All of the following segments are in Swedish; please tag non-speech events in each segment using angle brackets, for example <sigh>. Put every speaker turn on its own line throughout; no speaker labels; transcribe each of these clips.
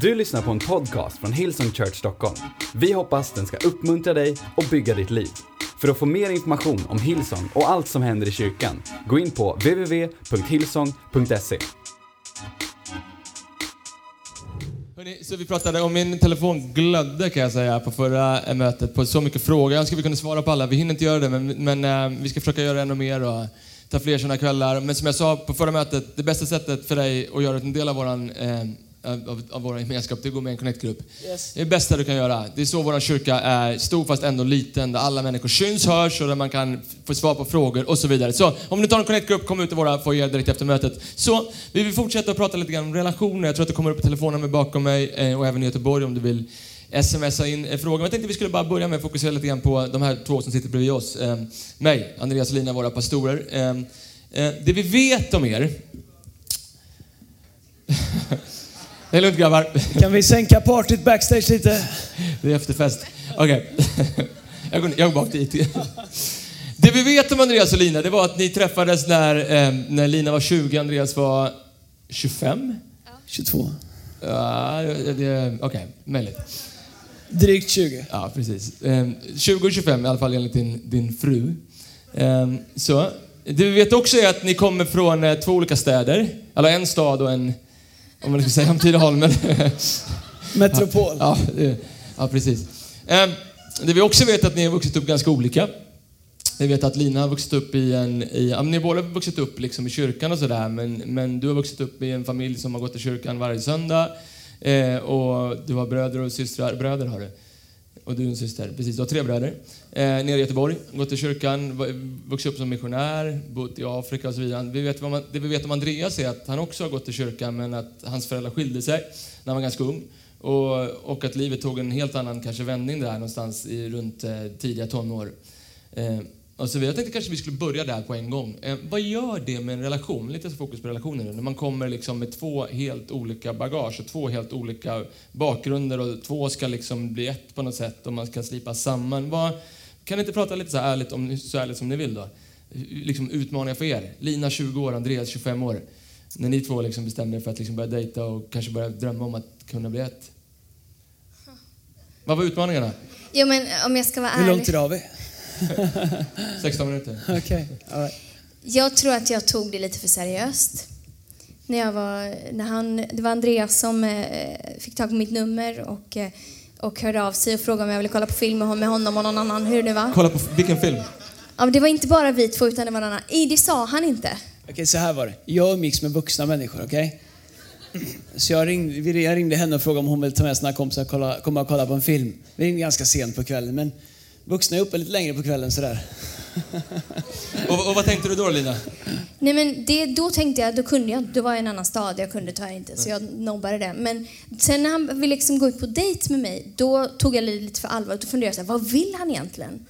Du lyssnar på en podcast från Hillsong Church Stockholm. Vi hoppas den ska uppmuntra dig och bygga ditt liv. För att få mer information om Hillsong och allt som händer i kyrkan, gå in på www.hillsong.se.
Hörrni, så vi pratade om min telefon glödde kan jag säga på förra eh, mötet på så mycket frågor. Jag önskar vi kunde svara på alla. Vi hinner inte göra det men, men eh, vi ska försöka göra ännu mer och ta fler sådana kvällar. Men som jag sa på förra mötet, det bästa sättet för dig att göra en del av våran eh, av, av vår gemenskap, det är att gå med i en Connect-grupp.
Yes.
Det är det bästa du kan göra. Det är så vår kyrka är stor fast ändå liten, där alla människor syns, hörs och där man kan få svar på frågor och så vidare. Så om du tar en Connect-grupp, kom ut i våra foyer direkt efter mötet. Så vi vill fortsätta att prata lite grann om relationer. Jag tror att det kommer upp telefonnummer bakom mig eh, och även i Göteborg om du vill smsa in eh, frågor. Men jag tänkte vi skulle bara börja med att fokusera lite grann på de här två som sitter bredvid oss. Eh, mig, Andreas och Lina, våra pastorer. Eh, eh, det vi vet om er <laughs> Det är lugnt grabbar.
Kan vi sänka partyt backstage lite?
Det är efterfest. Okej. Jag, går, jag går bak dit. Det vi vet om Andreas och Lina, det var att ni träffades när, eh, när Lina var 20, Andreas var 25?
22.
Ja, det- det- okej, möjligt.
Drygt 20.
Ja, precis. Eh, 20 och 25 i alla fall enligt din, din fru. Eh, så. Det vi vet också är att ni kommer från eh, två olika städer. Eller en stad och en, om man ska säga om Tidaholm.
Metropol.
Ja, det, ja precis. Eh, det vi också vet är att ni har vuxit upp ganska olika. Vi vet att Lina har vuxit upp i en... I, ja, ni har båda vuxit upp liksom i kyrkan och sådär, men, men du har vuxit upp i en familj som har gått till kyrkan varje söndag. Eh, och du har bröder och systrar. Bröder har du. Och du är en syster. Precis, du har tre bröder. Eh, nere i Göteborg, gått i kyrkan, vuxit upp som missionär, bott i Afrika och så vidare. Vi vet vad man, det vi vet om Andreas är att han också har gått i kyrkan, men att hans föräldrar skilde sig när han var ganska ung. Och, och att livet tog en helt annan kanske vändning där någonstans i runt eh, tidiga tonår. Eh, och så vidare. Jag tänkte kanske vi skulle börja där på en gång. Eh, vad gör det med en relation? Lite fokus på relationer nu. När man kommer liksom med två helt olika bagage och två helt olika bakgrunder och två ska liksom bli ett på något sätt och man ska slipa samman. Vad, kan ni inte prata lite så här ärligt, om, så ärligt som ni vill då? Liksom utmaningar för er. Lina 20 år, Andreas 25 år. När ni två liksom bestämde er för att liksom börja dejta och kanske börja drömma om att kunna bli ett. Vad var utmaningarna?
Jo men om jag ska vara
Hur
ärlig.
tid har vi? <laughs>
16 minuter.
All right.
Jag tror att jag tog det lite för seriöst. När jag var, när han, det var Andreas som eh, fick tag på mitt nummer och, eh, och hörde av sig och frågade om jag ville kolla på film med hon- med honom och någon annan. Hur det var.
Kolla på vilken film?
Ja, det var inte bara vi två utan det var någon annan. I, det sa han inte.
Okej, så här var det. Jag umgicks med vuxna människor, okej? Så jag ringde, jag ringde henne och frågade om hon ville ta med sina kompisar och kolla, komma och kolla på en film. Vi ringde ganska sent på kvällen, men vuxna är uppe lite längre på kvällen sådär. <laughs>
Och, och vad tänkte du då Lina?
Nej men det, då tänkte jag, då kunde jag, då var jag i en annan stad, jag kunde tyvärr inte så jag nobbade det. Men sen när han ville liksom gå ut på dejt med mig, då tog jag det lite för allvar. Då funderade jag så här, vad vill han egentligen?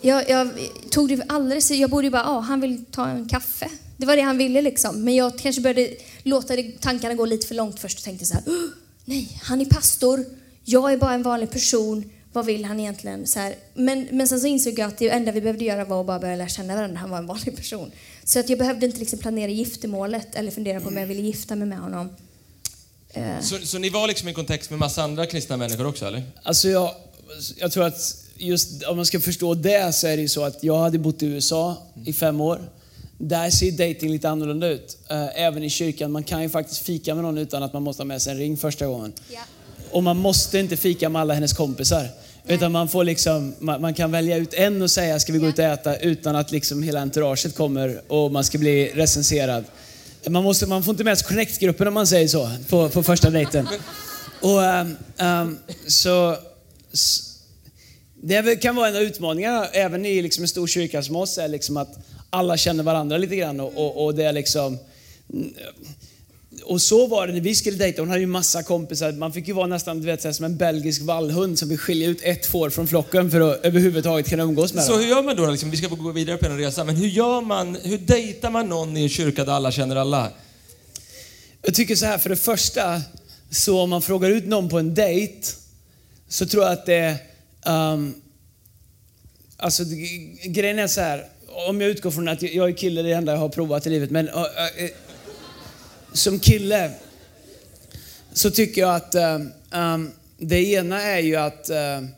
Jag, jag tog det alldeles, jag borde ju bara, ja han vill ta en kaffe. Det var det han ville liksom. Men jag kanske började låta tankarna gå lite för långt först och tänkte så här, "Åh, nej, han är pastor, jag är bara en vanlig person. Vad vill han egentligen? Så här. Men, men sen så insåg jag att det enda vi behövde göra var att bara börja lära känna varandra. Han var en vanlig person. Så att jag behövde inte liksom planera giftermålet eller fundera på om jag ville gifta mig med honom. Eh,
Så, så ni var liksom i kontext med massa andra kristna människor också eller?
Alltså jag, jag tror att just om man ska förstå det så är det ju så att jag hade bott i USA i fem år. Där ser dating lite annorlunda ut. Eh, Även i kyrkan. Man kan ju faktiskt fika med någon utan att man måste ha med sig en ring första gången.
Ja.
Och man måste inte fika med alla hennes kompisar. Utan man får liksom, man, man kan välja ut en och säga ska vi gå ut och äta utan att liksom hela entouraget kommer och man ska bli recenserad. Man, måste, man får inte med sig Connect-gruppen om man säger så på, på första dejten. Och, ehm, ehm, så, det kan vara en av utmaningarna även i liksom en stor kyrka som oss är liksom att alla känner varandra lite grann och, och, och det är liksom och så var det när vi skulle dejta. Hon hade ju massa kompisar. Man fick ju vara nästan du vet, som en belgisk vallhund som vill skilja ut ett får från flocken för att överhuvudtaget kunna umgås med
Så
dem.
hur gör man då? Liksom, vi ska gå vidare på den här resan, men hur gör man, hur dejtar man någon i en kyrka där alla känner alla?
Jag tycker så här, för det första, så om man frågar ut någon på en dejt så tror jag att det... Um, alltså grejen är så här, om jag utgår från att jag, är kille, det enda jag har provat i livet, men uh, uh, som kille så tycker jag att um, det ena är ju att uh,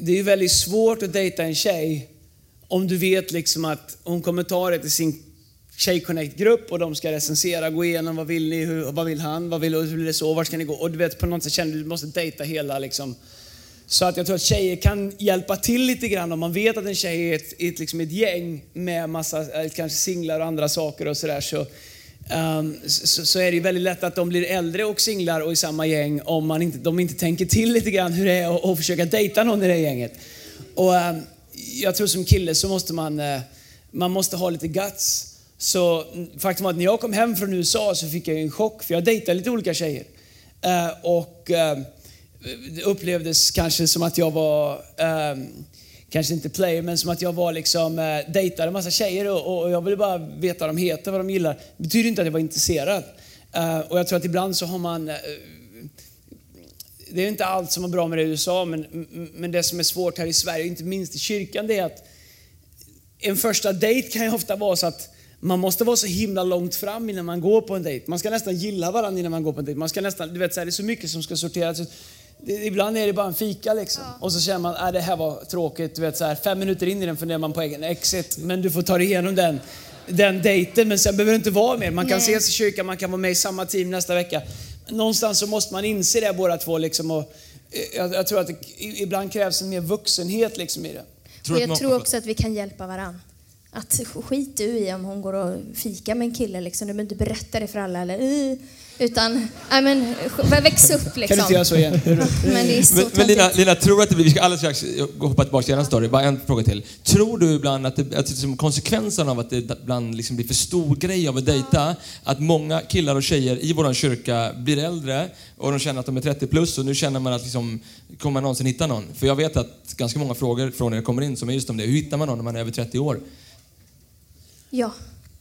det är väldigt svårt att dejta en tjej om du vet liksom att hon kommer ta det till sin Tjejconnect-grupp och de ska recensera, gå igenom vad vill ni, hur, vad vill han, vad vill, hur vill det så, vart ska ni gå? Och du vet på något sätt känner du att du måste dejta hela liksom. Så att jag tror att tjejer kan hjälpa till lite grann om man vet att en tjej är ett, ett, liksom ett gäng med massa, eh, kanske singlar och andra saker och sådär. Så, där, så, Ehm, så, är det ju väldigt lätt att de blir äldre och singlar och i samma gäng om man inte, de inte tänker till lite grann hur det är att försöka dejta någon i det gänget. Och um, jag tror som kille så måste man, uh, man måste ha lite guts. Så faktum var att när jag kom hem från USA så fick jag en chock, för jag dejtade lite olika tjejer. Uh, och uh, det upplevdes kanske som att jag var, kanske inte player, men som att jag var liksom, eh, dejtade en massa tjejer och, och, jag ville bara veta vad de heter, vad de gillar. Det betyder inte att jag var intresserad. Uh, och jag tror att ibland så har man uh, det är inte allt som är bra med det i USA, men, men det som är svårt här i Sverige, inte minst i kyrkan, det är att en första dejt kan ju ofta vara så att man måste vara så himla långt fram innan man går på en dejt. Man ska nästan gilla varandra innan man går på en dejt. Man ska nästan, du vet, så här, det är så mycket som ska sorteras. ut ibland är det bara en fika liksom. Ja. Och så känner man att äh, det här var tråkigt. Du vet, så här, fem minuter in i den funderar man på egen exit. Men du får ta dig igenom den, den dejten. Men sen behöver det inte vara mer. Man kan Nej. ses i kyrkan, man kan vara med i samma team nästa vecka. Någonstans så måste man inse det båda två. Liksom, och, eh, jag, jag tror att det ibland krävs en mer vuxenhet liksom, i det.
Tror jag tror också att vi kan hjälpa varandra. Att skit du i om hon går och fikar med en kille. Liksom. Du behöver inte berätta det för alla. Eller, uh, utan, I men, väx upp liksom.
Kan du inte göra så igen? <laughs>
men, det är så
men, men Lina, Lina, tror att det blir, vi ska alldeles strax hoppa tillbaka till er story, bara en fråga till. Tror du ibland att, det, att liksom konsekvensen av att det ibland liksom blir för stor grej av att dejta, att många killar och tjejer i vår kyrka blir äldre och de känner att de är 30 plus och nu känner man att liksom, kommer man någonsin hitta någon? För jag vet att ganska många frågor från er kommer in som är just om det. Hur hittar man någon när man är över 30 år?
Ja.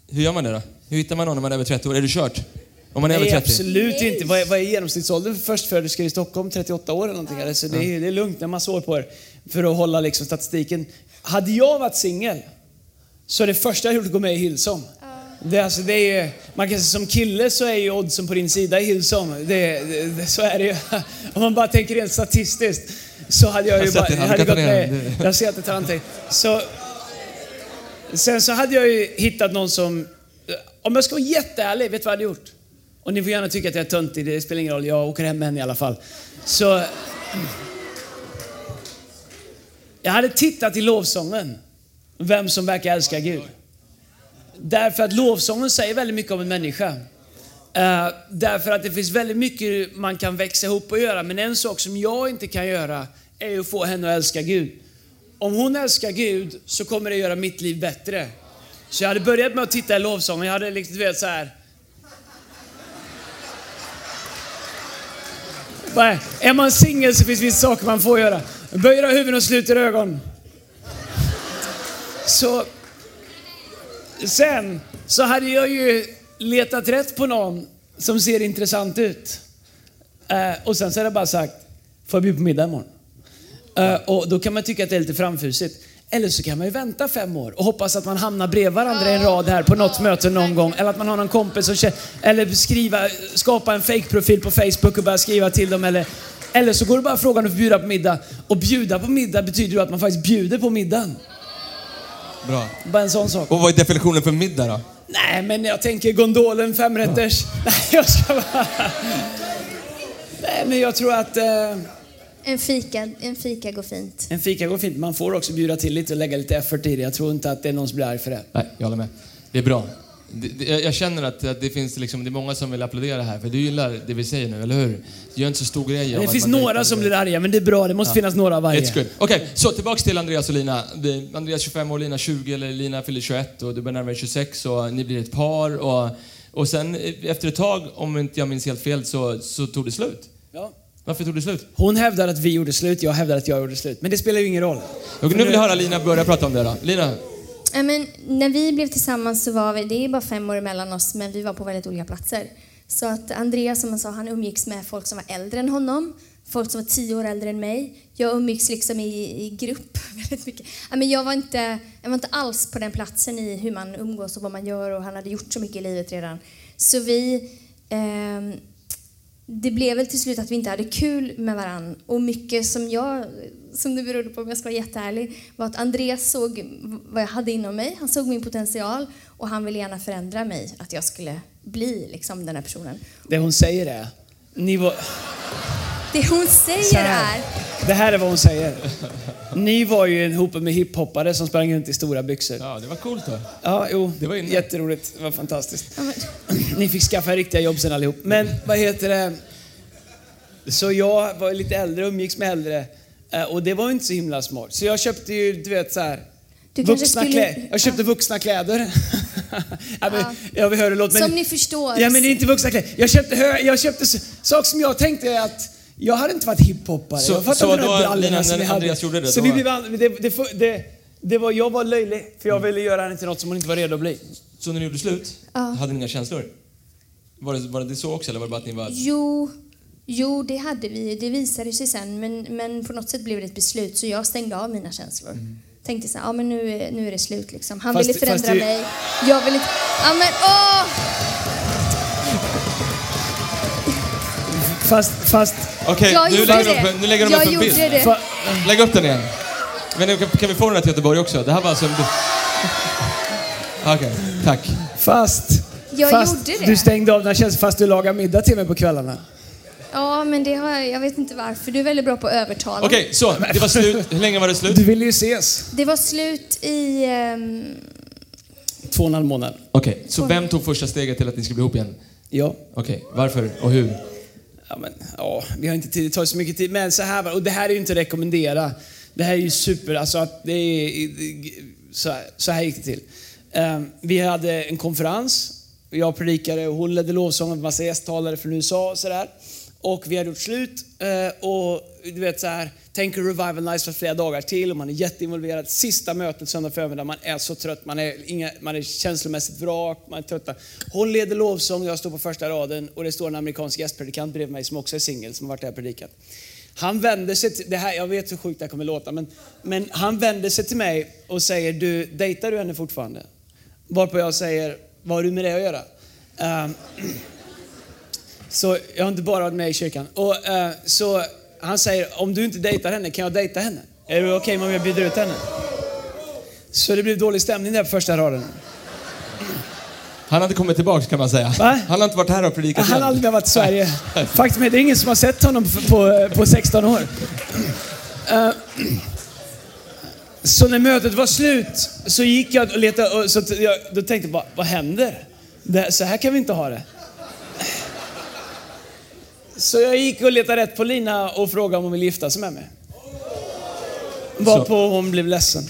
Hur gör man det då? Hur hittar man någon när man är över 30 år? Är det kört? Om man är
Nej,
över 30?
absolut inte. Vad är, vad är genomsnittsåldern för förstföderskor i Stockholm? 38 år eller någonting? Alltså, det, är, det är lugnt, när man år på er. För att hålla liksom statistiken. Hade jag varit singel, så är det första jag gjort att gå med i Hillsong. Det, alltså, det är, man kan säga som kille så är ju oddsen på din sida i Hillsong. Det, det, så är det ju. <laughs> Om man bara tänker rent statistiskt så hade jag ju bara... Jag hade gått med. Jag ser att det tar. Så Sen så hade jag ju hittat någon som, eh, om jag ska vara jätteärlig, vet du vad jag hade gjort? Och ni får gärna tycka att jag är töntig, det spelar ingen roll, jag åker hem med henne i alla fall. Så... Jag hade tittat i lovsången, vem som verkar älska Gud. Därför att lovsången säger väldigt mycket om en människa. Uh, därför att det finns väldigt mycket man kan växa ihop och göra, men en sak som jag inte kan göra är att få henne att älska Gud om hon älskar Gud så kommer det göra mitt liv bättre. Så jag hade börjat med att titta i lovsången. Jag hade liksom, du vet så här. Är man singel så finns det vissa saker man får göra. Böjer av huvuden och sluter ögon. Så sen så hade jag ju letat rätt på någon som ser intressant ut. Eh, och sen så hade jag bara sagt, får jag bjuda på middag imorgon? Uh, och då kan man tycka att det är lite framfusigt. Eller så kan man ju vänta fem år och hoppas att man hamnar bredvid varandra i en rad här på något möte någon gång. Eller att man har någon kompis som Eller skriva, skapa en fake-profil på Facebook och börja skriva till dem. Eller, eller så går det bara frågan att bjuda på middag. Och bjuda på middag betyder ju att man faktiskt bjuder på middagen.
Bra.
Bara en sån sak.
Och vad är definitionen för middag då?
Nej, men jag tänker gondolen, femrätters. Ja. <laughs> Nej, jag ska bara... Nej, men jag tror att... Uh...
En fika, en fika går fint.
En fika går fint. Man får också bjuda till lite och lägga lite effort i det. Jag tror inte att det är någon som blir arg för det.
Nej, jag håller med. Det är bra. Jag känner att, det finns liksom, det är många som vill applådera här, för du gillar det vi säger nu, eller hur? Du gör inte så stor grej
av Det finns några som blir arga, men det är bra. Det måste ja. finnas några av varje.
Okej, okay, så tillbaks till Andreas och Lina. Andreas 25 år, Lina 20, eller Lina fyller 21 och du börjar närmare 26 och ni blir ett par. Och, och sen efter ett tag, om inte jag minns helt fel, så, så tog det slut.
Ja.
Varför tog det slut?
Hon hävdar att vi gjorde slut, jag hävdar att jag gjorde slut. Men det spelar ju ingen roll.
Och nu vill jag höra Lina börja prata om det då. Lina?
Ja, men, när vi blev tillsammans så var vi, det är bara fem år emellan oss, men vi var på väldigt olika platser. Så att Andreas, som han sa, han umgicks med folk som var äldre än honom, folk som var tio år äldre än mig. Jag umgicks liksom i, i grupp <laughs> väldigt mycket. Ja, men jag, var inte, jag var inte alls på den platsen i hur man umgås och vad man gör och han hade gjort så mycket i livet redan. Så vi, eh, det blev väl till slut att vi inte hade kul med varann. Och mycket som jag, som det berodde på om jag ska vara jätteärlig, var att Andreas såg vad jag hade inom mig. Han såg min potential och han ville gärna förändra mig, att jag skulle bli liksom den här personen.
Det hon säger är, ni var...
Det hon säger är,
Det här är vad hon säger. Ni var ju en hopa med hiphoppare som sprang runt i stora byxor.
Ja, det var coolt då.
Ja, jo.
Det var inne.
Jätteroligt. Det var fantastiskt.
ja, men,
Ni fick skaffa riktiga jobb sen allihop. Men vad heter det? Så jag var lite äldre umgicks med äldre. eh, Och det var inte så himla smart. Så jag köpte ju, du vet så här. Vuxna
skulle-
kläder. Jag köpte vuxna kläder. <laughs> ja, men,
Ja.
Jag vill höra låt men,
som ni förstår.
Ja men det är inte vuxna kläder. Jag köpte, jag köpte saker som jag tänkte att jag hade inte varit hiphoppare.
Så-
jag fattade
så
inte de
då,
här brallorna
när-
som vi hade.
Det,
Så
då
vi
var-
blev, det, det, det, det, var, jag var löjlig, för jag ville göra henne till något som hon inte var redo att bli.
Så när ni gjorde slut,
Ja.
hade ni inga känslor? Var det, var det så också eller var det bara att ni var...
Jo, jo, det hade vi. Det visade sig sen. Men, men på något sätt blev det ett beslut, så jag stängde av mina känslor. Tänkte så här, ja men nu, är- nu är det slut liksom. Han
Fast-
ville förändra mig. Jag ville inte... Ja men åh!
Fast, fast,
Okej,
Jag
nu,
gjorde
lägger
det.
de upp, nu lägger de
Jag
upp en
gjorde
bild.
det.
fa,
Lägg upp den igen. Men nu, kan, kan vi få den här till Göteborg också? Det här var alltså... en- <laughs> Okej, tack.
fast,
Jag
fast
gjorde det.
du stängde av dina känslor fast du lagar middag till mig på kvällarna.
Ja, men det har jag, jag vet inte varför. Du är väldigt bra på att övertala.
Okej, så. Det var slut. Hur länge var det slut?
Du ville ju ses.
Det var slut i... ehm,
Två och en halv månad.
Okej, så vem tog första steget till att ni skulle bli ihop igen?
Ja.
Okej, varför och hur?
Ja, men, ja, vi har inte tid, det tar så mycket tid. Men så här var och det här är ju inte att rekommendera. Det här är ju super, alltså att det är, så, här, så här gick det till. Ehm, vi hade en konferens, jag predikade och hon ledde lovsången, en massa gästtalare från USA och sådär. Och vi hade gjort slut eh, och du vet så här, tänker Revival Nights för flera dagar till och man är jätteinvolverad. Sista mötet söndag förmiddag, man är så trött, man är, inga, man är känslomässigt vrak, man är trötta. Hon leder lovsång, jag står på första raden och det står en amerikansk gästpredikant bredvid mig som också är singel, som har varit där och predikat. Han vänder sig till, det här, jag vet hur sjukt det här kommer låta, men, men han vänder sig till mig och säger, du, dejtar du henne fortfarande? Varpå jag säger, vad har du med det att göra? Ehm, <clears throat> så jag har inte bara varit med i kyrkan. Och, uh, så han säger, om du inte dejtar henne, kan jag dejta henne? Är det okej om jag bjuder ut henne? Så det blev dålig stämning där på första raden.
Han hade kommit tillbaks kan man säga.
Va?
Han har inte varit här och predikat
Han har aldrig mer varit i Sverige. <laughs> Faktum är, det är ingen som har sett honom på, på, på 16 år. Eh, Så när mötet var slut så gick jag och letade och så jag, då tänkte jag bara, vad händer? Det, så här kan vi inte ha det. Så jag gick och letade rätt på Lina och frågade om hon ville gifta sig med mig. Varpå hon blev ledsen.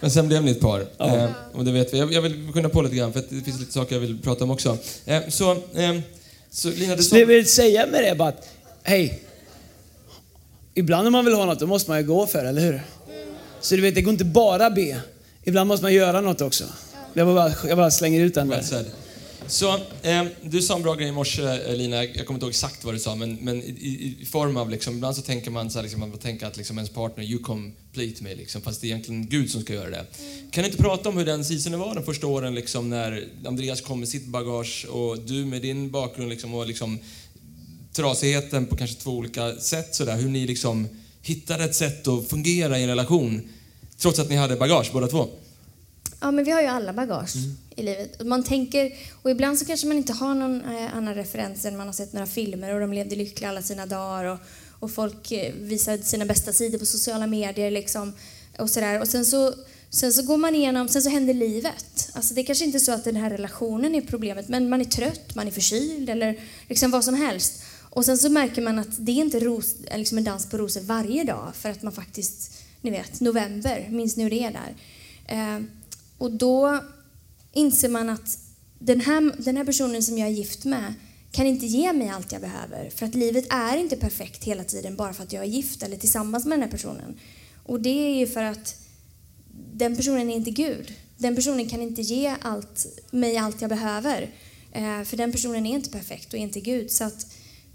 Men sen blev ni ett par.
Ja.
Eh, och det vet vi. Jag, jag vill kunna på lite grann för det finns lite saker jag vill prata om också. Eh, så, eh, så Lina, du
Så det jag vill säga med det är bara att, hej. Ibland när man vill ha något, då måste man ju gå för det, eller hur? Så du vet, det går inte bara be. Ibland måste man göra något också. Jag bara, jag bara slänger ut den där.
Så, eh, du sa en bra grej i morse, eh, Lina. Jag kommer inte ihåg exakt vad du sa, men, men i, i, form av liksom, ibland så tänker man så här, liksom, man tänker att liksom, ens partner, you complete me, liksom, fast det är egentligen Gud som ska göra det. Kan du inte prata om hur den seasonen var de första åren, liksom, när Andreas kom med sitt bagage och du med din bakgrund liksom, och liksom, trasigheten på kanske två olika sätt, så där, hur ni liksom hittade ett sätt att fungera i en relation, trots att ni hade bagage båda två?
Ja, men vi har ju alla bagage i livet. Man tänker, och ibland så kanske man inte har någon eh, annan referens än man har sett några filmer och de levde lyckliga alla sina dagar och, och folk eh, visade sina bästa sidor på sociala medier liksom och sådär. Och sen så, sen så går man igenom, sen så händer livet. Alltså det är kanske inte är så att den här relationen är problemet, men man är trött, man är förkyld eller liksom vad som helst. Och sen så märker man att det är inte ros, liksom en dans på rosor varje dag för att man faktiskt, ni vet, november, minns ni hur det är där? Eh, och då inser man att den här, den här personen som jag är gift med kan inte ge mig allt jag behöver. För att livet är inte perfekt hela tiden bara för att jag är gift eller tillsammans med den här personen. Och det är ju för att den personen är inte Gud. Den personen kan inte ge allt, mig allt jag behöver. Eh, för den personen är inte perfekt och är inte Gud. Så att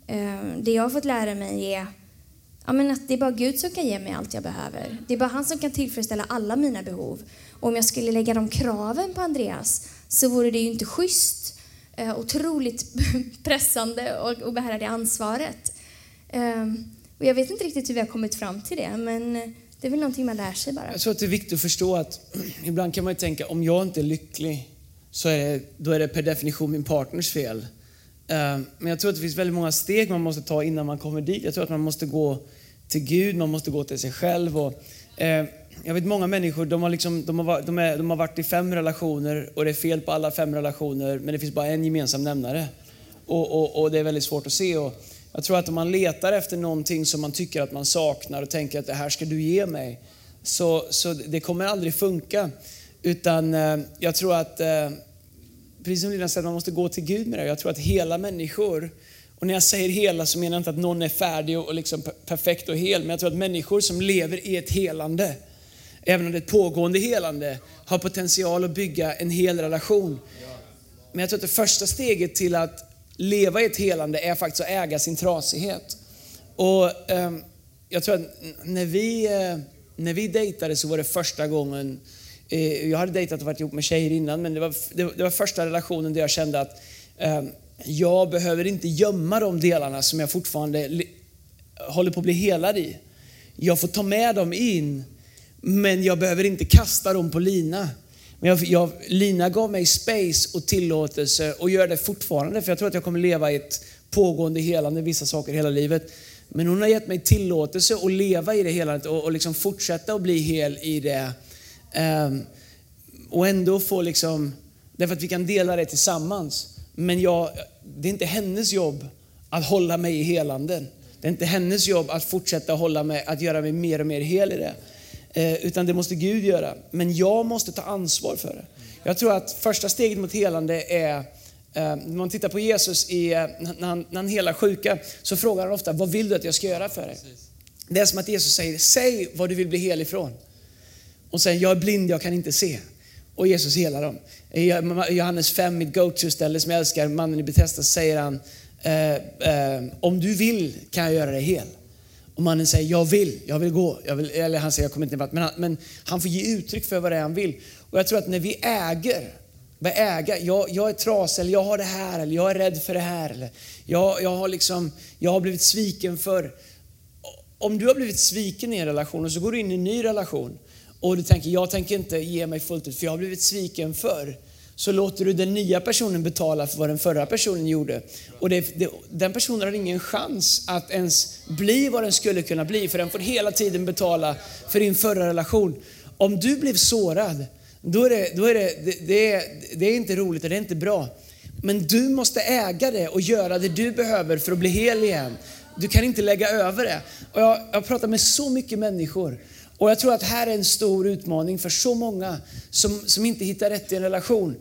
eh, det jag har fått lära mig är ja, men att det är bara Gud som kan ge mig allt jag behöver. Det är bara han som kan tillfredsställa alla mina behov. Och om jag skulle lägga de kraven på Andreas så vore det ju inte schysst Eh, otroligt <laughs> pressande och, och bära det ansvaret. Eh, och jag vet inte riktigt hur vi har kommit fram till det, men det är väl någonting man lär sig bara.
Jag tror att det är viktigt att förstå att <clears throat> ibland kan man ju tänka om jag inte är lycklig så är det, då är det per definition min partners fel. Eh, men jag tror att det finns väldigt många steg man måste ta innan man kommer dit. Jag tror att man måste gå till Gud, man måste gå till sig själv. Och, eh, jag vet många människor, de har, liksom, de, har, de, är, de har varit i fem relationer och det är fel på alla fem relationer men det finns bara en gemensam nämnare. Och, och, och det är väldigt svårt att se. Och jag tror att om man letar efter någonting som man tycker att man saknar och tänker att det här ska du ge mig, så, så det kommer aldrig funka. Utan eh, jag tror att, eh, precis som Lina säger, man måste gå till Gud med det. Jag tror att hela människor, och när jag säger hela så menar jag inte att någon är färdig och liksom perfekt och hel, men jag tror att människor som lever i ett helande, även om det är ett pågående helande, har potential att bygga en hel relation. Men jag tror att det första steget till att leva i ett helande är faktiskt att äga sin trasighet. Och eh, jag tror att när vi, eh, när vi dejtade så var det första gången, eh, Eh, jag hade dejtat och varit ihop med tjejer innan, men det var, det, det var första relationen där jag kände att ehm, jag behöver inte gömma de delarna som jag fortfarande li- håller på att bli helad i. Jag får ta med dem in, men jag behöver inte kasta dem på Lina. Men jag, jag, Lina gav mig space och tillåtelse och gör det fortfarande, för jag tror att jag kommer leva i ett pågående helande, vissa saker hela livet. Men hon har gett mig tillåtelse att leva i det helandet och, och liksom fortsätta att bli hel i det. Ehm, och ändå få liksom, därför att vi kan dela det tillsammans. Men jag, det är inte hennes jobb att hålla mig i helanden. Det är inte hennes jobb att fortsätta hålla mig, att göra mig mer och mer hel i det. Eh, utan det måste Gud göra. Men jag måste ta ansvar för det. Jag tror att första steget mot helande är, eh, när man tittar på Jesus i, eh, när, han, när han helar sjuka, så frågar han ofta, vad vill du att jag ska göra för dig? Det är som att Jesus säger, säg vad du vill bli hel ifrån. Och säger, jag är blind, jag kan inte se. Och Jesus helar dem. I Johannes 5, mitt go-to-ställe som jag älskar, mannen i Betesda, säger han, eh, eh, om du vill kan jag göra dig hel. Och mannen säger, jag vill, jag vill gå. Jag vill, eller han säger, jag kommer inte vart. Men han, men han får ge uttryck för vad det är han vill. Och jag tror att när vi äger, vad äga, jag, jag är trasig, eller jag har det här, eller jag är rädd för det här. Eller jag, jag, har liksom, jag har blivit sviken för om du har blivit sviken i en relation och så går du in i en ny relation och du tänker, jag tänker inte ge mig fullt ut för jag har blivit sviken förr. Så låter du den nya personen betala för vad den förra personen gjorde. Och det, det, den personen har ingen chans att ens bli vad den skulle kunna bli för den får hela tiden betala för din förra relation. Om du blev sårad, då är det, då är det, det, det, är, det är inte roligt och det är inte bra. Men du måste äga det och göra det du behöver för att bli hel igen. Du kan inte lägga över det. Och jag, jag pratar med så mycket människor och jag tror att här är en stor utmaning för så många som, som inte hittar rätt i en relation.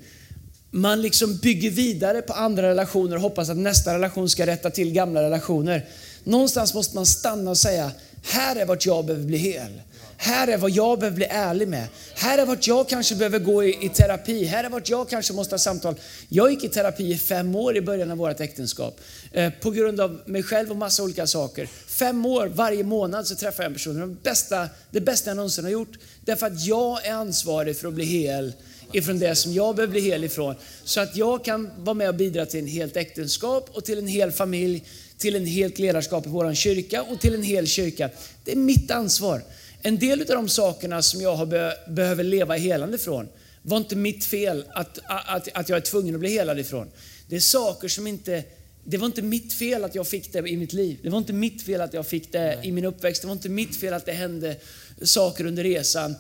Man liksom bygger vidare på andra relationer och hoppas att nästa relation ska rätta till gamla relationer. Någonstans måste man stanna och säga, här är vart jag behöver bli hel. Här är vad jag behöver bli ärlig med. Här är vart jag kanske behöver gå i, i terapi. Här är vart jag kanske måste ha samtal. Jag gick i terapi i fem år i början av vårt äktenskap. Eh, på grund av mig själv och massa olika saker. Fem år, varje månad så träffar jag en person. Det bästa, det bästa jag någonsin har gjort. Därför att jag är ansvarig för att bli hel ifrån det som jag behöver bli hel ifrån. Så att jag kan vara med och bidra till en helt äktenskap och till en hel familj, till en helt ledarskap i vår kyrka och till en hel kyrka. Det är mitt ansvar. En del av de sakerna som jag be behöver leva helande ifrån var inte mitt fel att, att, att jag är tvungen att bli helad ifrån. Det är saker som inte det var inte mitt fel att jag fick det i mitt liv. Det var inte mitt fel att jag fick det i min uppväxt. Det var inte mitt fel att det hände saker under resan.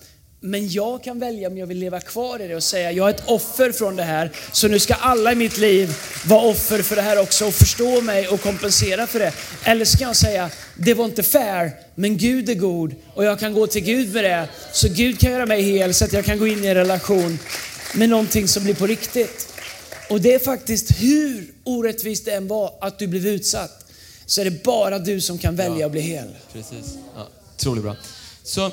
Men jag kan välja om jag vill leva kvar i det och säga jag är ett offer från det här. Så nu ska alla i mitt liv vara offer för det här också och förstå mig och kompensera för det. Eller ska jag säga det var inte fair, men Gud är god och jag kan gå till Gud med det. Så Gud kan göra mig hel så att jag kan gå in i en relation med någonting som blir på riktigt. Och det är faktiskt hur orättvist det än var att du blev utsatt, så är det bara du som kan välja att bli hel.
Precis. Ja, otroligt bra. Så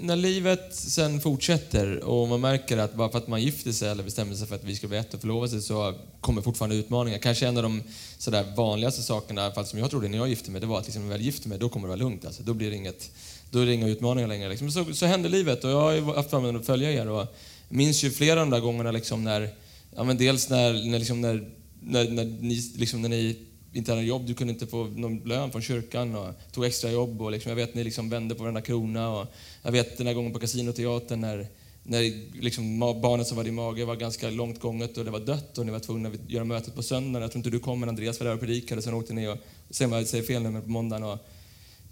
när livet sen fortsätter och man märker att bara för att man gifter sig eller bestämmer sig för att vi ska bli ett och förlova sig så kommer fortfarande utmaningar. Kanske en av de sådär vanligaste sakerna, i fall som jag trodde när jag gifte mig, det var att liksom, när jag väl gifter mig, då kommer det vara lugnt. Alltså. Då blir det inget, då är det inga utmaningar längre. Liksom. Så, så händer livet och jag har haft förmånen att följa er och minns ju flera av de där gångerna liksom när Ja, men dels när, när, liksom när när, när, ni, liksom, när ni inte hade jobb, du kunde inte få någon lön från kyrkan och tog extra jobb och liksom, jag vet att ni liksom vände på varenda krona och jag vet den här gången på Casinoteatern när, när liksom barnet som var i magen mage var ganska långt gånget och det var dött och ni var tvungna att göra mötet på söndagen. Jag tror inte du kom men Andreas var där och predikade, sen åkte ni och, sen var jag säger fel nummer på måndagen och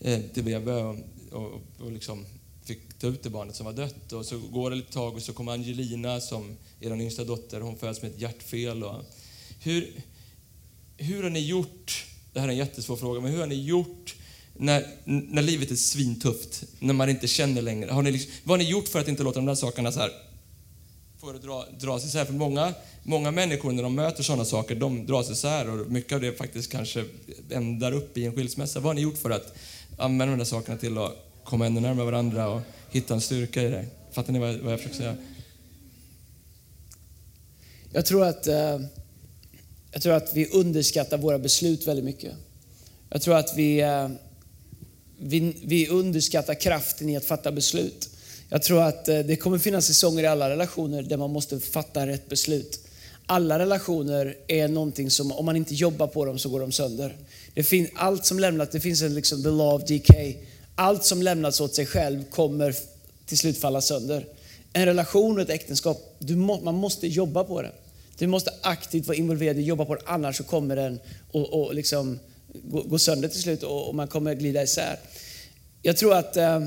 eh, till BB och, och, och liksom fick ta ut det barnet som var dött. Och så går det lite tag och så kommer Angelina som är den yngsta dotter, hon föds med ett hjärtfel. Och hur, hur har ni gjort, det här är en jättesvår fråga, men hur har ni gjort när, när livet är svintufft, när man inte känner längre? Har ni liksom, vad har ni gjort för att inte låta de där sakerna så här, få det dra, dras isär? För många, många människor när de möter sådana saker, de dras isär och mycket av det faktiskt kanske ändar upp i en skilsmässa. Vad har ni gjort för att använda de där sakerna till att komma ännu närmare varandra och hitta en styrka i det? Fattar ni vad, vad jag försöker säga?
Jag tror att eh jag tror att vi underskattar våra beslut väldigt mycket. Jag tror att vi, eh, vi, vi underskattar kraften i att fatta beslut. Jag tror att eh, det kommer finnas säsonger i alla relationer där man måste fatta rätt beslut. Alla relationer är någonting som, om man inte jobbar på dem så går de sönder. Det finns, allt som lämnat, det finns en liksom the law of decay. Allt som lämnats åt sig själv kommer till slut falla sönder. En relation och ett äktenskap, du må, man måste jobba på det. Du måste aktivt vara involverad och jobba på det, annars så kommer den att liksom gå, gå sönder till slut och, och, man kommer glida isär. Jag tror att eh,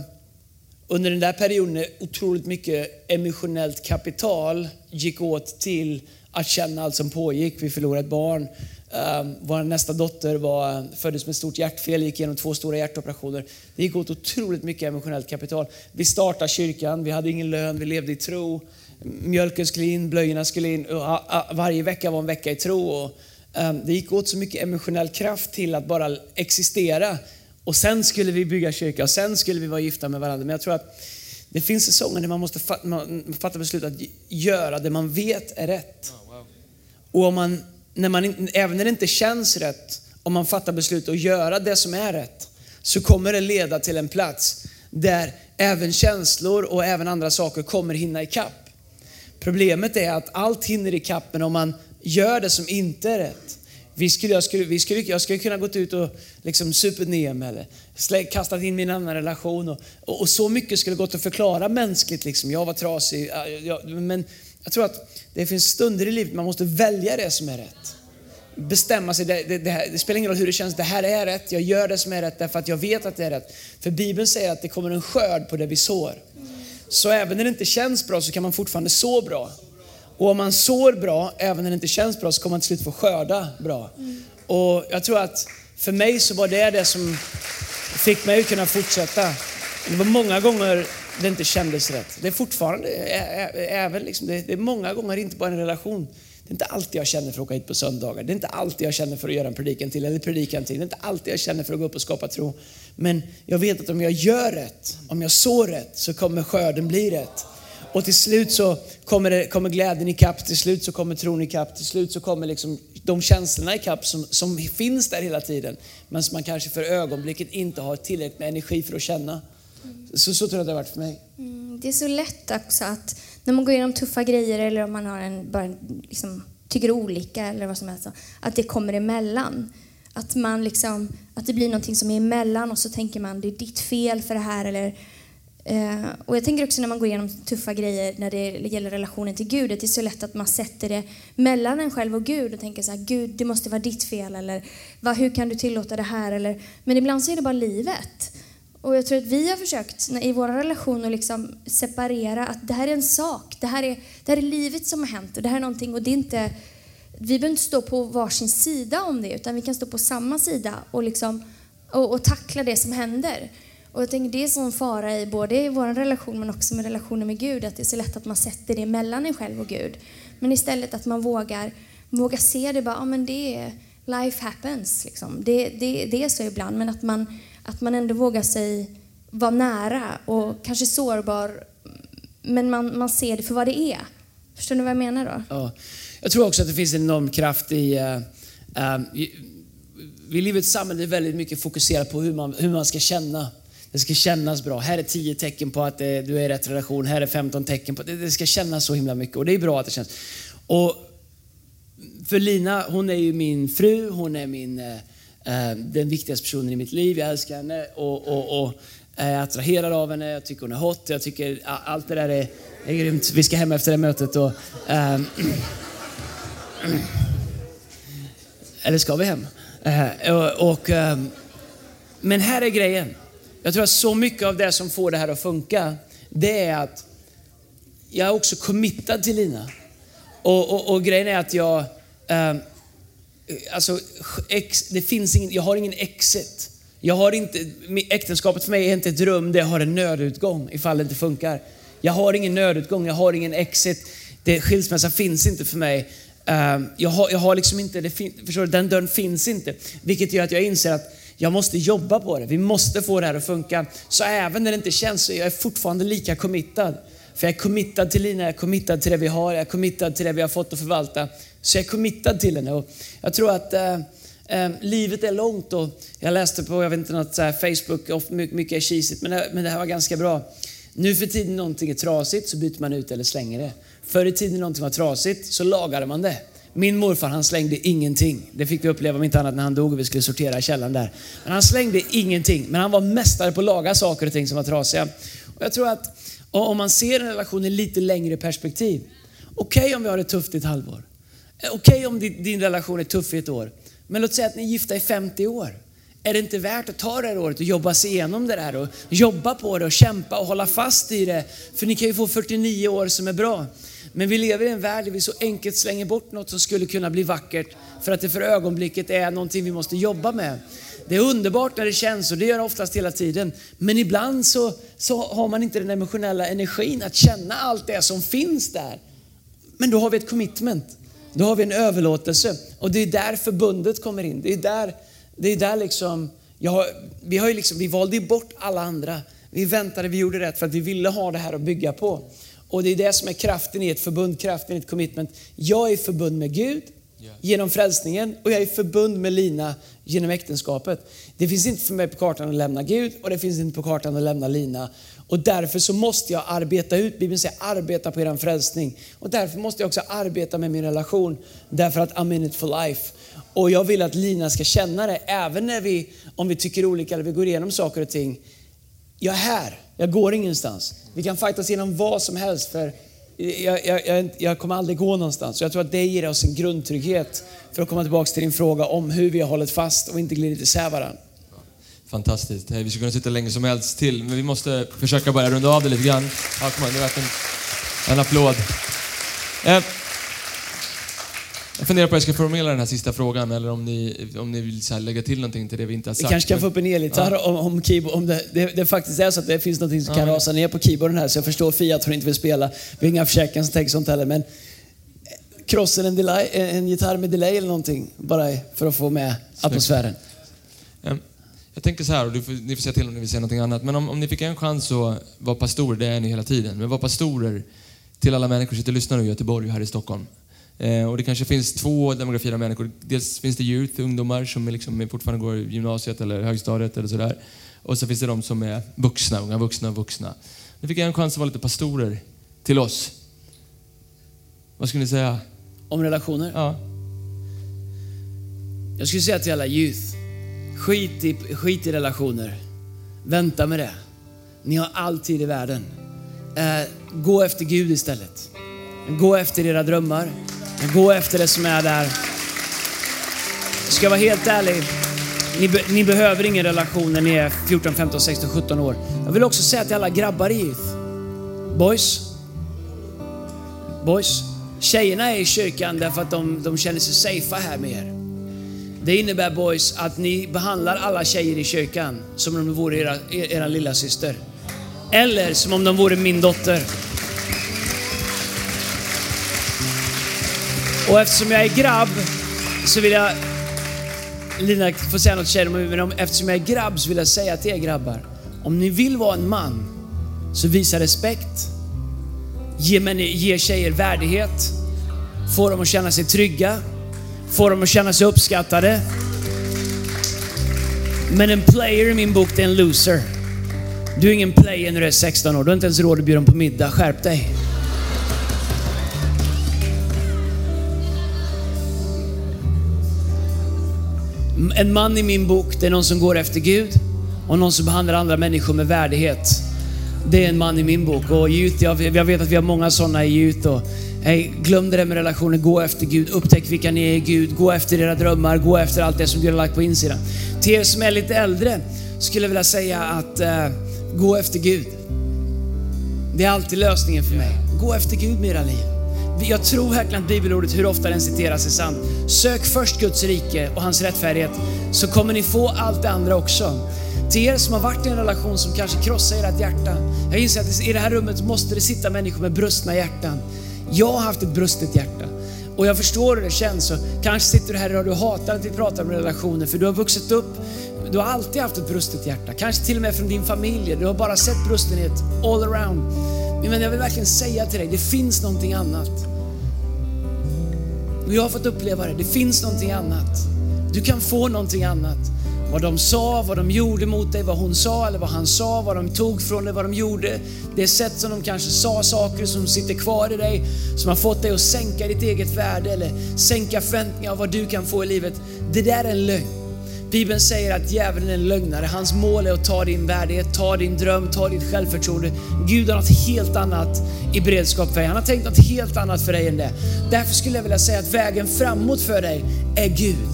under den där perioden otroligt mycket emotionellt kapital gick åt till att känna allt som pågick. Vi förlorade ett barn. Um, vår nästa dotter var, föddes med stort hjärtfel, gick igenom två stora hjärtoperationer. Det gick åt otroligt mycket emotionellt kapital. Vi startade kyrkan, vi hade ingen lön, vi levde i tro mjölken skulle in, blöjorna skulle in. Varje vecka var en vecka i tro. Och, um, det gick åt så mycket emotionell kraft till att bara existera. Och sen skulle vi bygga kyrka och sen skulle vi vara gifta med varandra. Men jag tror att det finns säsonger när man måste fatta beslut att göra det man vet är rätt. Och om man, när man, även när det inte känns rätt, om man fattar beslut att göra det som är rätt, så kommer det leda till en plats där även känslor och även andra saker kommer hinna ikapp. Problemet är att allt hinner i kappen om man gör det som inte är rätt. Vi skulle, jag, skulle, vi skulle, jag skulle kunna gått ut och liksom supit ner mig eller kastat in min annan relation. Och, och, och, så mycket skulle gått att förklara mänskligt. Liksom. Jag var trasig. Jag, men jag tror att det finns stunder i livet man måste välja det som är rätt. Bestämma sig. Det, det, det, här, det spelar ingen roll hur det känns. Det här är rätt. Jag gör det som är rätt därför att jag vet att det är rätt. För Bibeln säger att det kommer en skörd på det vi sår. Så även när det inte känns bra så kan man fortfarande så bra. Och om man sår bra, även när det inte känns bra, så kommer man till slut få skörda bra. Mm. Och jag tror att för mig så var det det som fick mig att kunna fortsätta. Det var många gånger det inte kändes rätt. Det är fortfarande, även liksom, det är många gånger inte bara en relation. Det är inte alltid jag känner för att åka hit på söndagar. Det är inte alltid jag känner för att göra en predikan till eller predikan till. Det är inte alltid jag känner för att gå upp och skapa tro. Men jag vet att om jag gör rätt, om jag sår rätt, så kommer skörden bli rätt. Och till slut så kommer, det, kommer glädjen ikapp, till slut så kommer tron ikapp, till slut så kommer liksom de känslorna ikapp som, som finns där hela tiden. Men som man kanske för ögonblicket inte har tillräckligt med energi för att känna. Så, så tror jag det har varit för mig.
Mm, det är så lätt också att när man går igenom tuffa grejer eller om man har en, bara liksom, tycker olika eller vad som helst, att det kommer emellan. Att, man liksom, att det blir någonting som är emellan och så tänker man det är ditt fel för det här. Eller, eh, och jag tänker också när man går igenom tuffa grejer när det gäller relationen till Gud, att det är så lätt att man sätter det mellan en själv och Gud och tänker så här, Gud det måste vara ditt fel eller hur kan du tillåta det här? Eller, men ibland så är det bara livet. Och jag tror att vi har försökt i våra relationer liksom separera att det här är en sak. Det här är, det här är livet som har hänt och det här är någonting och det är inte, vi behöver inte stå på varsin sida om det utan vi kan stå på samma sida och, liksom, och, och tackla det som händer. Och jag tänker det är en sån fara i både i vår relation men också med relationen med Gud att det är så lätt att man sätter det mellan en själv och Gud. Men istället att man vågar, vågar se det bara, ja men det är, life happens liksom. Det, det, det är så ibland men att man att man ändå vågar sig vara nära och kanske sårbar, men man, man ser det för vad det är. Förstår ni vad jag menar då?
Ja. Jag tror också att det finns en enorm kraft i... Uh, i vi lever i ett samhälle där väldigt mycket fokuserat på hur man, hur man ska känna. Det ska kännas bra. Här är 10 tecken på att det, du är i rätt relation. Här är 15 tecken på det, det ska kännas så himla mycket. Och det är bra att det känns. Och för Lina, hon är ju min fru, hon är min, eh, den viktigaste personen i mitt liv. Jag älskar henne och, och, och är attraherad av henne. Jag tycker hon är hot. Jag tycker allt det där är, är grymt. Vi ska hem efter det mötet. Och, ehm, <clears throat> <clears throat> eller ska vi hem? Eh, och, och, ehm, men här är grejen. Jag tror att så mycket av det som får det här att funka, det är att jag är också committad till Lina. Och, och, och grejen är att jag, eh, alltså, ex, det finns ingen, jag har ingen exit. Jag har inte, äktenskapet för mig är inte ett rum där jag har en nödutgång ifall det inte funkar. Jag har ingen nödutgång, jag har ingen exit. Det, skilsmässa finns inte för mig. Ehm, jag, har, jag har liksom inte, det fin, förstår du, den dörren finns inte. Vilket gör att jag inser att jag måste jobba på det. Vi måste få det här att funka. Så även när det inte känns så är jag fortfarande lika committad. För jag är committad till Lina, jag är committad till det vi har, jag är committad till det vi har fått att förvalta. Så jag är committad till henne. Och jag tror att eh, eh, livet är långt och jag läste på, jag vet inte, något så här Facebook, mycket, är kisigt, men, det- men det här var ganska bra. Nu för tiden när någonting är trasigt så byter man ut eller slänger det. Förr i tiden när någonting var trasigt så lagade man det. Min morfar han slängde ingenting. Det fick vi uppleva om inte annat när han dog och vi skulle sortera i källaren där. Men han slängde ingenting. Men han var mästare på att laga saker och ting som var trasiga. Och jag tror att om man ser en relation i lite längre perspektiv. Okej om vi har det tufft i ett halvår. Okej Okej om din, din relation är tuff i ett år. Men låt säga att ni är gifta i 50 år. Är det inte värt att ta det här året och jobba sig igenom det där och jobba på det och kämpa och hålla fast i det? För ni kan ju få 49 år som är bra. Men vi lever i en värld där vi så enkelt slänger bort något som skulle kunna bli vackert för att det för ögonblicket är någonting vi måste jobba med. Det är underbart när det känns och det gör det oftast hela tiden. Men ibland så, så har man inte den emotionella energin att känna allt det som finns där. Men då har vi ett commitment. Då har vi en överlåtelse. Och det är där förbundet kommer in. Det är där, det är där liksom, jag har, vi, har ju liksom, vi valde ju bort alla andra. Vi väntade, vi gjorde rätt för att vi ville ha det här att bygga på. Och det är det som är kraften i ett förbund, kraften i ett commitment. Jag är i förbund med Gud genom frälsningen och jag är i förbund med Lina genom äktenskapet. Det finns inte för mig på kartan att lämna Gud och det finns inte på kartan att lämna Lina. Och därför så måste jag arbeta ut, Bibeln säger arbeta på er frälsning. Och därför måste jag också arbeta med min relation. Därför att I'm in it for life. Och jag vill att Lina ska känna det även när vi, om vi tycker olika eller vi går igenom saker och ting. Jag är här, jag går ingenstans. Vi kan fightas genom vad som helst för jag, jag, jag, jag kommer aldrig gå någonstans. Så jag tror att det ger oss en grundtrygghet för att komma tillbaka till din fråga om hur vi har hållit fast och inte glidit isär varandra.
Fantastiskt. Vi skulle kunna sitta länge som helst till, men vi måste försöka bara runda av det lite grann. Ja, kom igen, det är värt en, en applåd. Eh, jag funderar på om jag ska formulera den här sista frågan eller om ni, om ni vill så lägga till någonting till det vi inte har
Vi
sagt.
kanske kan få upp en elgitarr om, om keyboard. Om det, det, det faktiskt är så att det finns något som kan
Ja.
rasa ner på keyboarden här. Så jag förstår Fia att hon inte vill spela. Vi har inga försäkringar som tänker sånt heller. Men krossen en, delay, en gitarr med delay eller någonting. Bara för att få med atmosfären.
Eh, Jag tänker så här, och får, ni får säga till om ni vill säga någonting annat. Men om, om ni fick en chans att vara pastor, det är ni hela tiden, men vara pastorer till alla människor som sitter och lyssnar nu i Göteborg och här i Stockholm. Eh, och det kanske finns två demografier av människor. Dels finns det youth, ungdomar som liksom fortfarande går i gymnasiet eller högstadiet eller sådär. Och så finns det de som är vuxna, unga vuxna och vuxna. Nu fick jag en chans att vara lite pastorer till oss. Vad skulle ni säga?
Om relationer.
Ja.
Jag skulle säga till alla youth. Skit i, skit i relationer. Vänta med det. Ni har all tid i världen. Eh, gå efter Gud istället. Gå efter era drömmar. Gå efter det som är där. Ska jag vara helt ärlig. Ni, be, ni behöver ingen relation när ni är 14, 15, 16, 17 år. Jag vill också säga till alla grabbar i youth. Boys. Boys. Tjejerna är i kyrkan därför att de, de känner sig safea här med er. Det innebär boys att ni behandlar alla tjejer i kyrkan som om de vore era, era lilla syster. Eller som om de vore min dotter. Och eftersom jag är grabb så vill jag... Lina får säga något till tjejer, men om, eftersom jag är grabb så vill jag säga till er grabbar. Om ni vill vara en man, så visa respekt. Ge, män, ge tjejer värdighet. Få dem att känna sig trygga. Få dem att känna sig uppskattade. Men en player i min bok, det är en loser. Du är ingen player när du är 16 år. Du har inte ens råd att bjuda dem på middag. Skärp dig. En man i min bok, det är någon som går efter Gud och någon som behandlar andra människor med värdighet. Det är en man i min bok. Och youth, jag, vet att vi har många sådana i youth. Och, hey, glöm det där med relationer, gå efter Gud, upptäck vilka ni är i Gud, gå efter era drömmar, gå efter allt det som Gud har lagt på insidan. Till er som är lite äldre skulle jag vilja säga att uh, gå efter Gud. Det är alltid lösningen för mig. Gå efter Gud med era liv. Jag tror verkligen att bibelordet, hur ofta den citeras, är sant. Sök först Guds rike och hans rättfärdighet så kommer ni få allt det andra också. Till er som har varit i en relation som kanske krossar ert hjärta. Jag inser att i det här rummet måste det sitta människor med brustna hjärtan. Jag har haft ett brustet hjärta. Och jag förstår hur det känns. Kanske sitter du här idag och du hatar att vi pratar om relationer för du har vuxit upp, du har alltid haft ett brustet hjärta. Kanske till och med från din familj. Du har bara sett brustenhet all around. Men jag vill verkligen säga till dig, det finns någonting annat. Och jag har fått uppleva det, det finns någonting annat. Du kan få någonting annat. Vad de sa, vad de gjorde mot dig, vad hon sa eller vad han sa, vad de tog från dig, vad de gjorde. Det sätt som de kanske sa saker som sitter kvar i dig, som har fått dig att sänka ditt eget värde eller sänka förväntningar av vad du kan få i livet. Det där är en lögn. Bibeln säger att djävulen är en lögnare. Hans mål är att ta din värdighet, ta din dröm, ta ditt självförtroende. Gud har något helt annat i beredskap för dig. Han har tänkt något helt annat för dig än det. Därför skulle jag vilja säga att vägen framåt för dig är Gud.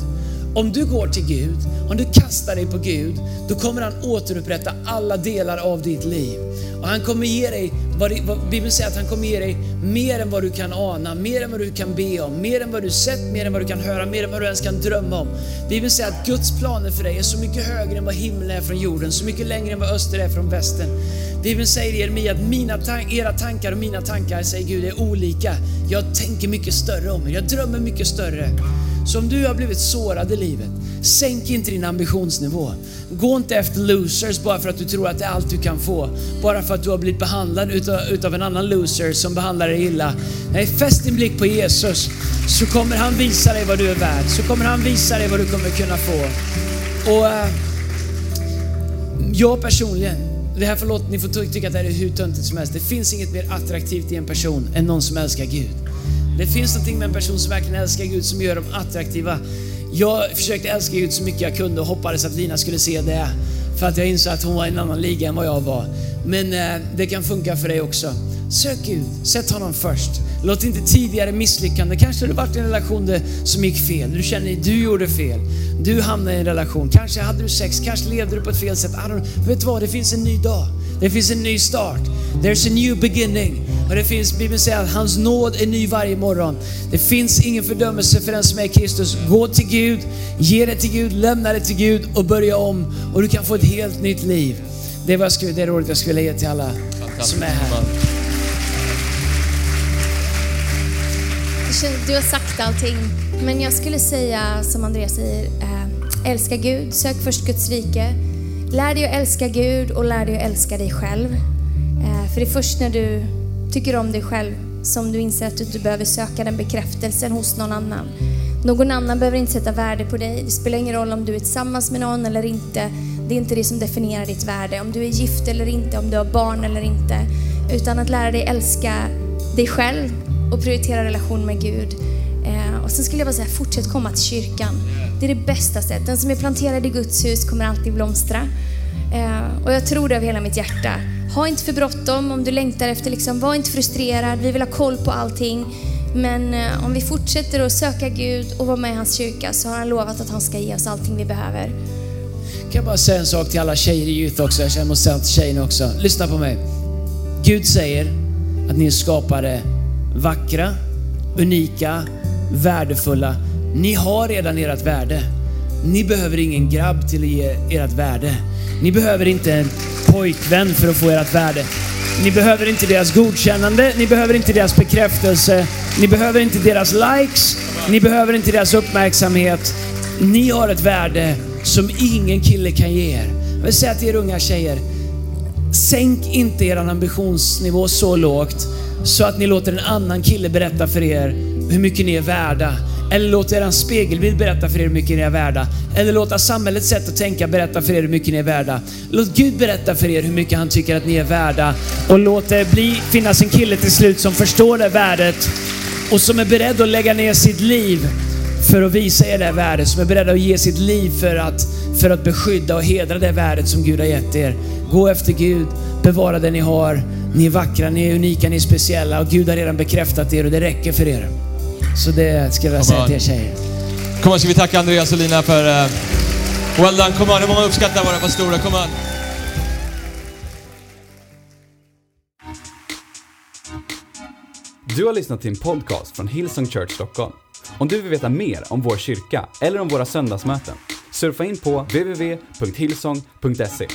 Om du går till Gud, om du kastar dig på Gud, då kommer han återupprätta alla delar av ditt liv. Och han kommer ge dig, vad, vad Bibeln säger att han kommer ge dig mer än vad du kan ana, mer än vad du kan be om, mer än vad du sett, mer än vad du kan höra, mer än vad du ens kan drömma om. Bibeln säger att Guds planer för dig är så mycket högre än vad himlen är från jorden, så mycket längre än vad öster är från västern. Bibeln säger i Jeremia att mina era tankar och mina tankar, säger Gud, är olika. Jag tänker mycket större om er, jag drömmer mycket större. Så om du har blivit sårad i livet, sänk inte din ambitionsnivå. Gå inte efter losers bara för att du tror att det är allt du kan få. Bara för att du har blivit behandlad utav, utav en annan loser som behandlar dig illa. Nej, fäst din blick på Jesus så kommer han visa dig vad du är värd. Så kommer han visa dig vad du kommer kunna få. Och äh, jag personligen, det här förlåt, ni får tycka att det här är hur töntigt som helst. Det finns inget mer attraktivt i en person än någon som älskar Gud. Det finns någonting med en person som verkligen älskar Gud som gör dem attraktiva. Jag försökte älska Gud så mycket jag kunde och hoppades att Lina skulle se det. För att jag insåg att hon var i en annan liga än vad jag var. Men eh, det kan funka för dig också. Sök Gud, sätt honom först. Låt inte tidigare misslyckande, kanske har du varit i en relation som gick fel. Du känner att du gjorde fel. Du hamnade i en relation, kanske hade du sex, kanske levde du på ett fel sätt. Vet du vad, det finns en ny dag. Det finns en ny start. There's a new beginning. Och det finns, Bibeln säger att hans nåd är ny varje morgon. Det finns ingen fördömelse för den som är Kristus. Gå till Gud, ge det till Gud, lämna det till Gud och börja om. Och du kan få ett helt nytt liv. Det skulle, det är rådet jag skulle ge till alla som är här.
Du har sagt allting, men jag skulle säga som Andreas säger, äh, älska Gud, sök först Guds rike. Lär dig att älska Gud och lär dig att älska dig själv. Äh, för det är först när du tycker om dig själv som du inser att du inte behöver söka den bekräftelsen hos någon annan. Någon annan behöver inte sätta värde på dig. Det spelar ingen roll om du är tillsammans med någon eller inte. Det är inte det som definierar ditt värde. Om du är gift eller inte, om du har barn eller inte. Utan att lära dig älska dig själv och prioritera relation med Gud. Eh, och sen skulle jag bara säga, fortsätt komma till kyrkan. Det är det bästa sättet. Den som är planterad i Guds hus kommer alltid blomstra. Eh, och jag tror det av hela mitt hjärta. Ha inte för bråttom om du längtar efter, liksom, var inte frustrerad. Vi vill ha koll på allting. Men eh, om vi fortsätter att söka Gud och vara med i hans kyrka så har han lovat att han ska ge oss allting vi behöver.
Kan jag bara säga en sak till alla tjejer i Youth också? Jag känner mig säga till tjejerna också. Lyssna på mig. Gud säger att ni är skapade vackra, unika, värdefulla. Ni har redan ert värde. Ni behöver ingen grabb till att ge ert värde. Ni behöver inte en pojkvän för att få ert värde. Ni behöver inte deras godkännande, ni behöver inte deras bekräftelse, ni behöver inte deras likes, ni behöver inte deras uppmärksamhet. Ni har ett värde som ingen kille kan ge er. Jag vill säga till er unga tjejer, sänk inte er ambitionsnivå så lågt så att ni låter en annan kille berätta för er hur mycket ni är värda. Eller låt er spegelbild berätta för er hur mycket ni är värda. Eller låta samhällets sätt att tänka berätta för er hur mycket ni är värda. Låt Gud berätta för er hur mycket han tycker att ni är värda. Och låt det bli, finnas en kille till slut som förstår det värdet och som är beredd att lägga ner sitt liv för att visa er det värdet, som är beredda att ge sitt liv för att, för att beskydda och hedra det värdet som Gud har gett er. Gå efter Gud, bevara det ni har. Ni är vackra, ni är unika, ni är speciella och Gud har redan bekräftat er och det räcker för er. Så det ska jag
Come
säga
on.
till er tjejer.
Kom on, ska vi tacka Andreas och Lina för... Uh, well done, come on. Hur många uppskattar våra pastorer? Come on.
Du har lyssnat till en podcast från Hillsong Church Stockholm. Om du vill veta mer om vår kyrka eller om våra söndagsmöten, surfa in på www.hillsong.se.